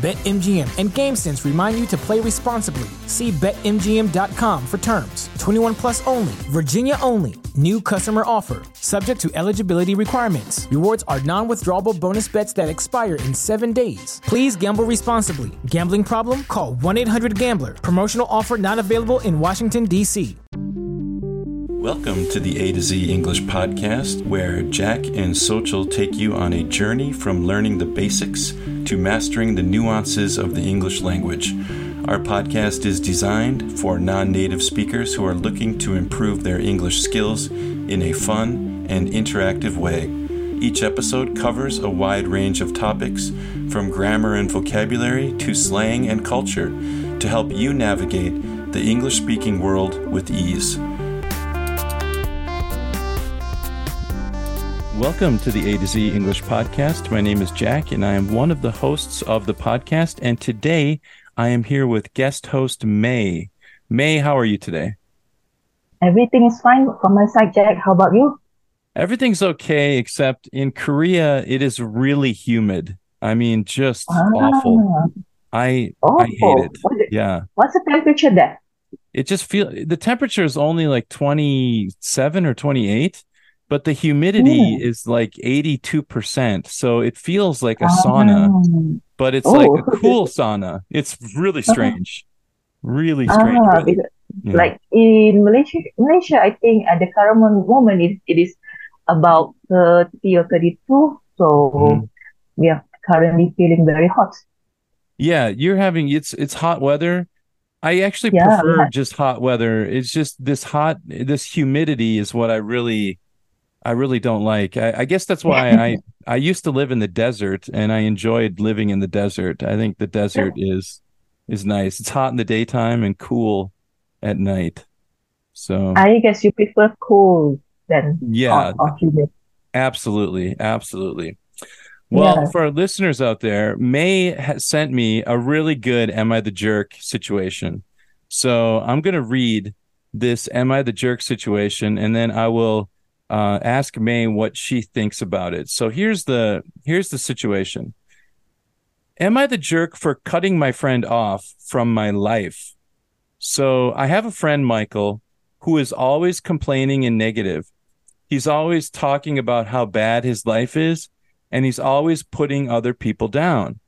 BetMGM and GameSense remind you to play responsibly. See BetMGM.com for terms. 21 plus only, Virginia only. New customer offer, subject to eligibility requirements. Rewards are non withdrawable bonus bets that expire in seven days. Please gamble responsibly. Gambling problem? Call 1 800 Gambler. Promotional offer not available in Washington, D.C. Welcome to the A to Z English podcast, where Jack and Sochel take you on a journey from learning the basics to mastering the nuances of the English language. Our podcast is designed for non native speakers who are looking to improve their English skills in a fun and interactive way. Each episode covers a wide range of topics, from grammar and vocabulary to slang and culture, to help you navigate the English speaking world with ease. Welcome to the A to Z English podcast. My name is Jack, and I am one of the hosts of the podcast. And today I am here with guest host May. May, how are you today? Everything is fine from my side, Jack. How about you? Everything's okay, except in Korea, it is really humid. I mean, just ah, awful. I. I hate it. What yeah. What's the temperature there? It just feels the temperature is only like 27 or 28 but the humidity is like 82%. So it feels like a sauna, ah. but it's oh. like a cool sauna. It's really uh-huh. strange. Really strange. Ah, yeah. Like in Malaysia, Malaysia, I think at the current moment it, it is about 30 or 32. So mm. we are currently feeling very hot. Yeah, you're having it's it's hot weather. I actually yeah, prefer just hot weather. It's just this hot this humidity is what I really I really don't like. I, I guess that's why I I used to live in the desert and I enjoyed living in the desert. I think the desert is is nice. It's hot in the daytime and cool at night. So I guess you prefer cool than yeah, absolutely, absolutely. Well, yeah. for our listeners out there, May has sent me a really good "Am I the Jerk?" situation. So I'm going to read this "Am I the Jerk?" situation, and then I will uh, ask May what she thinks about it. So here's the here's the situation. Am I the jerk for cutting my friend off from my life? So I have a friend, Michael, who is always complaining and negative. He's always talking about how bad his life is, and he's always putting other people down.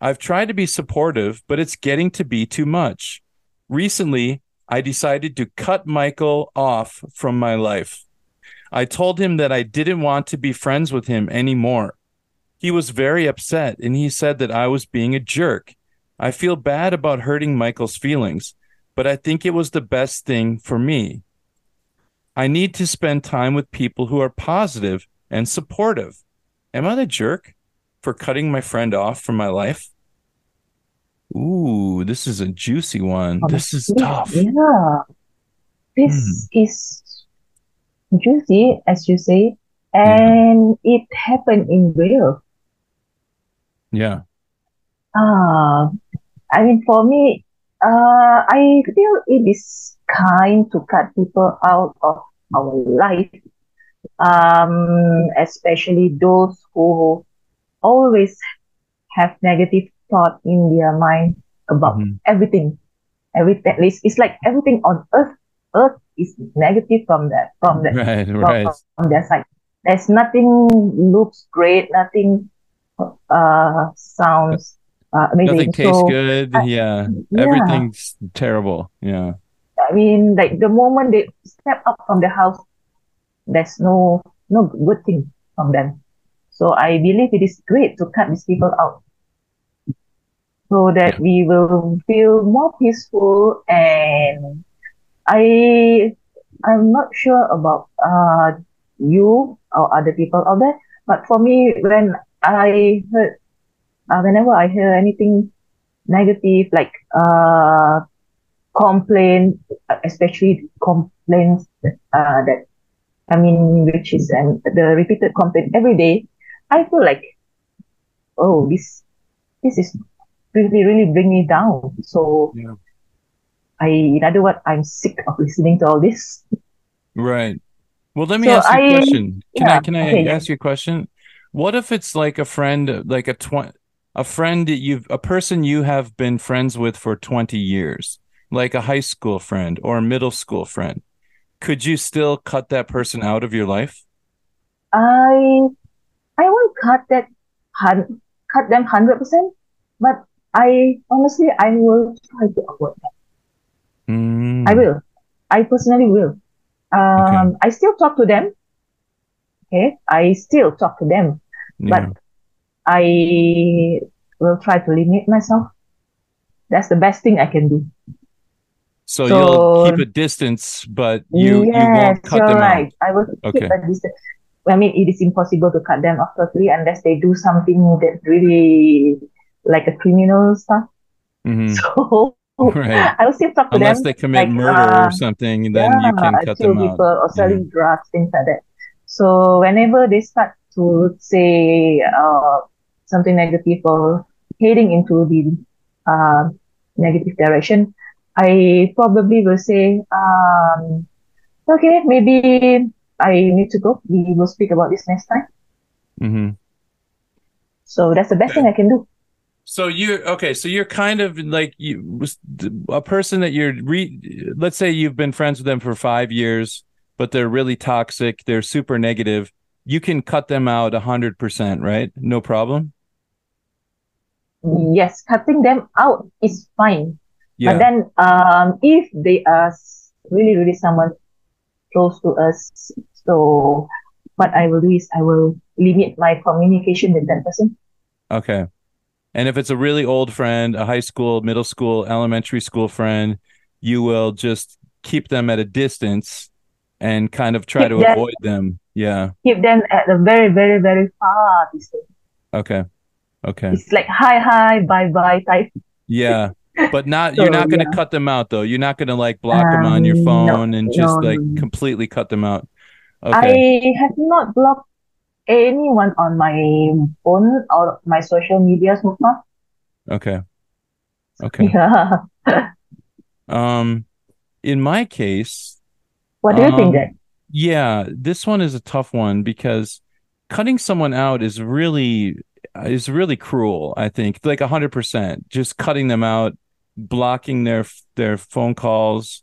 I've tried to be supportive, but it's getting to be too much. Recently, I decided to cut Michael off from my life. I told him that I didn't want to be friends with him anymore. He was very upset and he said that I was being a jerk. I feel bad about hurting Michael's feelings, but I think it was the best thing for me. I need to spend time with people who are positive and supportive. Am I the jerk for cutting my friend off from my life? Ooh, this is a juicy one. This is tough. Yeah. This hmm. is juicy, as you say, and yeah. it happened in real. Yeah. Uh, I mean, for me, uh, I feel it is kind to cut people out of our life, um, especially those who always have negative thought in their mind about mm-hmm. everything. Everything, it's, it's like everything on earth, earth is negative from that from that right, from, right. from their side. There's nothing looks great, nothing uh sounds uh, amazing. Nothing tastes so, good. Uh, yeah. yeah. Everything's terrible. Yeah. I mean, like the moment they step up from the house, there's no no good thing from them. So I believe it is great to cut these people out so that we will feel more peaceful and I I'm not sure about uh you or other people out there, but for me, when I heard, uh, whenever I hear anything negative, like uh complaint, especially complaints uh, that I mean, which is and the repeated complaint every day, I feel like, oh, this this is really really bring me down. So, yeah. I in other words, I'm sick of listening to all this. Right. Well, let me so ask you a question. Can yeah, I can I okay, ask you a question? What if it's like a friend, like a twenty, a friend that you've a person you have been friends with for twenty years, like a high school friend or a middle school friend? Could you still cut that person out of your life? I I won't cut that cut them hundred percent, but I honestly I will try to avoid that. Mm. I will. I personally will. Um, okay. I still talk to them. Okay, I still talk to them, yeah. but I will try to limit myself. That's the best thing I can do. So, so you'll keep a distance, but you, yes, you won't cut them right. out. I will okay. keep a distance. I mean, it is impossible to cut them off totally unless they do something that really like a criminal stuff. Mm-hmm. So right. I will still talk to unless them. they commit like, murder uh, or something, then yeah, you can cut them people out. Or selling yeah. drugs, things like that. So whenever they start to say uh, something negative or heading into the uh, negative direction, I probably will say, um, okay, maybe I need to go. We will speak about this next time. Mm-hmm. So that's the best thing I can do. So you okay? So you're kind of like you a person that you're re. Let's say you've been friends with them for five years, but they're really toxic. They're super negative. You can cut them out a hundred percent, right? No problem. Yes, cutting them out is fine. Yeah. But then, um, if they are really, really someone close to us, so what I will do is I will limit my communication with that person. Okay. And if it's a really old friend, a high school, middle school, elementary school friend, you will just keep them at a distance and kind of try keep to them, avoid them. Yeah. Keep them at a very, very, very far distance. Okay. Okay. It's like hi, hi, bye, bye type. Yeah but not so, you're not going to yeah. cut them out though. You're not going to like block um, them on your phone no, and just no. like completely cut them out. Okay. I have not blocked anyone on my phone or my social media so far. Okay. Okay. Yeah. um, in my case, what do you um, think? Then? Yeah, this one is a tough one because cutting someone out is really is really cruel. I think like a hundred percent, just cutting them out, blocking their their phone calls,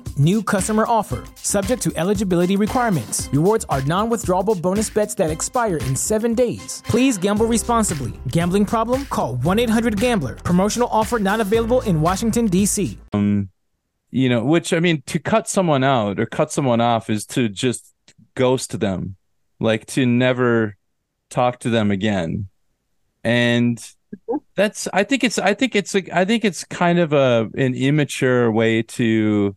New customer offer. Subject to eligibility requirements. Rewards are non withdrawable bonus bets that expire in seven days. Please gamble responsibly. Gambling problem? Call 1 800 Gambler. Promotional offer not available in Washington, D.C. Um, you know, which I mean, to cut someone out or cut someone off is to just ghost them, like to never talk to them again and that's i think it's i think it's a, i think it's kind of a an immature way to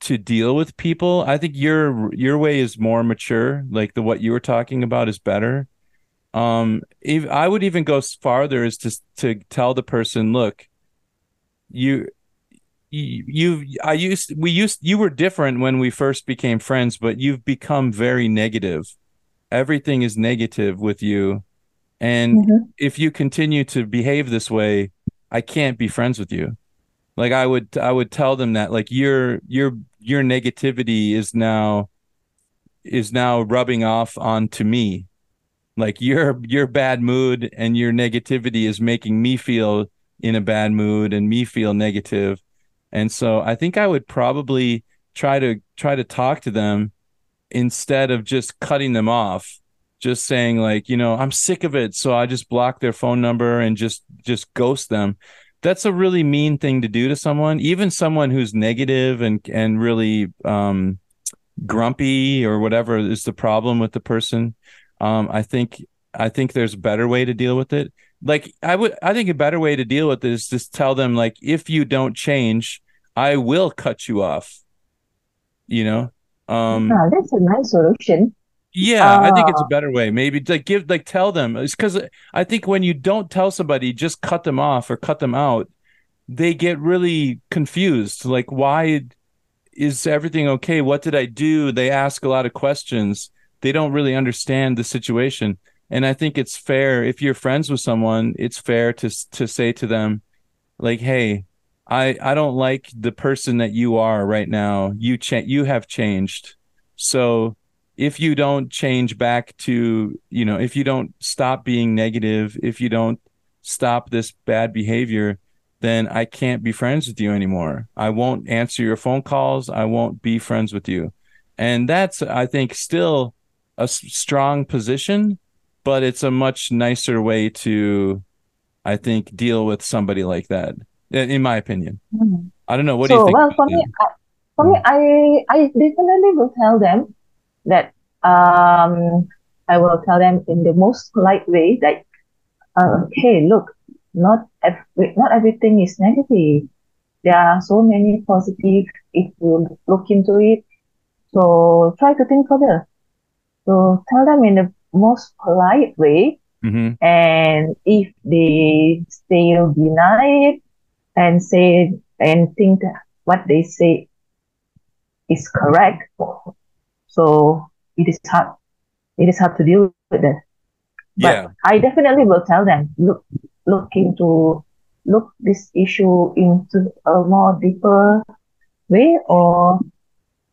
to deal with people i think your your way is more mature like the what you were talking about is better um if, i would even go farther is to to tell the person look you you, you i used we used you were different when we first became friends but you've become very negative everything is negative with you and mm-hmm. if you continue to behave this way, I can't be friends with you. Like i would i would tell them that like your your your negativity is now is now rubbing off onto me. Like your your bad mood and your negativity is making me feel in a bad mood and me feel negative. And so i think i would probably try to try to talk to them instead of just cutting them off. Just saying like you know i'm sick of it so i just block their phone number and just just ghost them that's a really mean thing to do to someone even someone who's negative and and really um grumpy or whatever is the problem with the person. Um i think i think there's a better way to deal with it. Like i would i think a better way to deal with it is just tell them like if you don't change i will cut you off. You know? Um ah, that's a nice solution yeah, uh, I think it's a ah. better way. Maybe like give like tell them. It's because I think when you don't tell somebody, just cut them off or cut them out, they get really confused. Like, why is everything okay? What did I do? They ask a lot of questions. They don't really understand the situation. And I think it's fair if you're friends with someone, it's fair to to say to them, like, hey, I I don't like the person that you are right now. You cha- you have changed. So if you don't change back to you know if you don't stop being negative if you don't stop this bad behavior then i can't be friends with you anymore. I won't answer your phone calls. I won't be friends with you. And that's i think still a strong position but it's a much nicer way to i think deal with somebody like that in my opinion. Mm-hmm. i don't know. What so, do you think well for me I, for me i i definitely will tell them that um, I will tell them in the most polite way that, uh, hey, look, not every, not everything is negative. There are so many positive if you look into it. So try to think further. So tell them in the most polite way. Mm-hmm. And if they still deny it and say and think what they say is correct, so it is hard. It is hard to deal with that. But yeah. I definitely will tell them look look into look this issue into a more deeper way or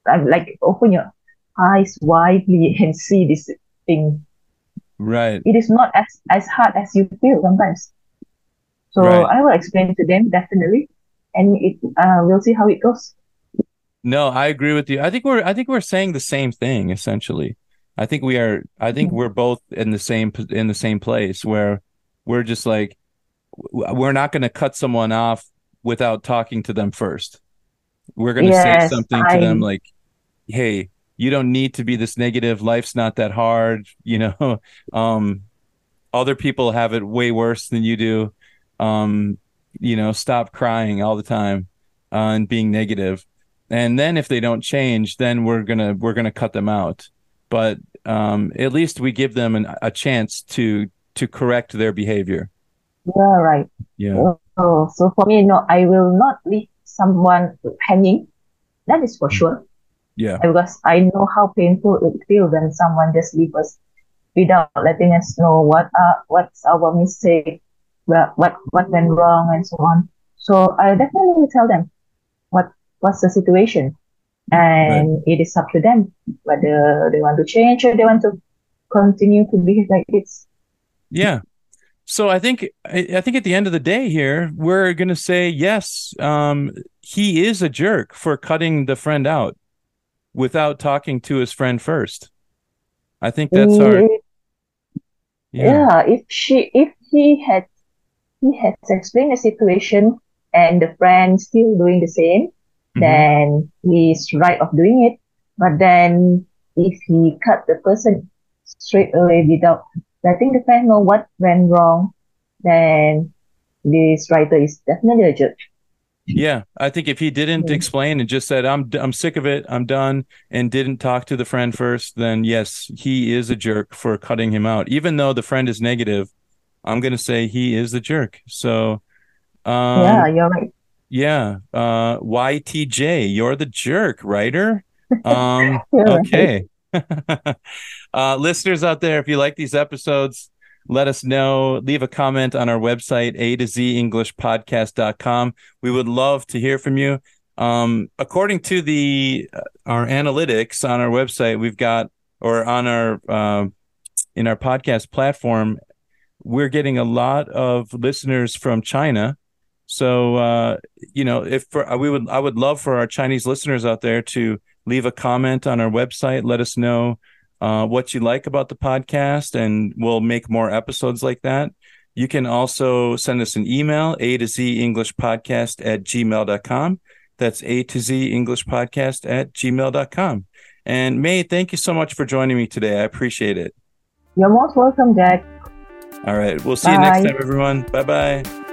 like open your eyes widely and see this thing. Right. It is not as as hard as you feel sometimes. So right. I will explain to them definitely, and it uh, we'll see how it goes. No, I agree with you. I think we're I think we're saying the same thing essentially. I think we are I think mm-hmm. we're both in the same in the same place where we're just like we're not going to cut someone off without talking to them first. We're going to yes, say something I... to them like, "Hey, you don't need to be this negative. Life's not that hard, you know. Um other people have it way worse than you do. Um you know, stop crying all the time uh, and being negative and then if they don't change then we're gonna we're gonna cut them out. But um, at least we give them an, a chance to to correct their behavior. Yeah right. Yeah. Oh, so for me no i will not leave someone hanging. That is for sure. Yeah. Because i know how painful it feels when someone just leaves us without letting us know what uh what's our mistake what what what went wrong and so on. So i definitely will tell them what what's the situation and right. it is up to them whether they want to change or they want to continue to be like this yeah so i think i think at the end of the day here we're going to say yes um, he is a jerk for cutting the friend out without talking to his friend first i think that's our yeah. yeah if she if he had he has explained the situation and the friend still doing the same mm-hmm. then he's right of doing it. But then if he cut the person straight away without letting the friend know what went wrong, then this writer is definitely a jerk. Yeah, I think if he didn't mm-hmm. explain and just said I'm I'm sick of it, I'm done and didn't talk to the friend first, then yes, he is a jerk for cutting him out. Even though the friend is negative, I'm going to say he is the jerk. So um, Yeah, you're right yeah. Uh, YTJ, you're the jerk, writer. Um, okay. uh, listeners out there, if you like these episodes, let us know. Leave a comment on our website, a to z English podcast.com. We would love to hear from you. Um, according to the uh, our analytics on our website, we've got or on our uh, in our podcast platform, we're getting a lot of listeners from China. So uh, you know, if for, we would, I would love for our Chinese listeners out there to leave a comment on our website. Let us know uh, what you like about the podcast, and we'll make more episodes like that. You can also send us an email, a to z English podcast at gmail.com. That's a to z English podcast at gmail.com. And May, thank you so much for joining me today. I appreciate it. You're most welcome, Jack. All right. We'll see Bye. you next time, everyone. Bye bye.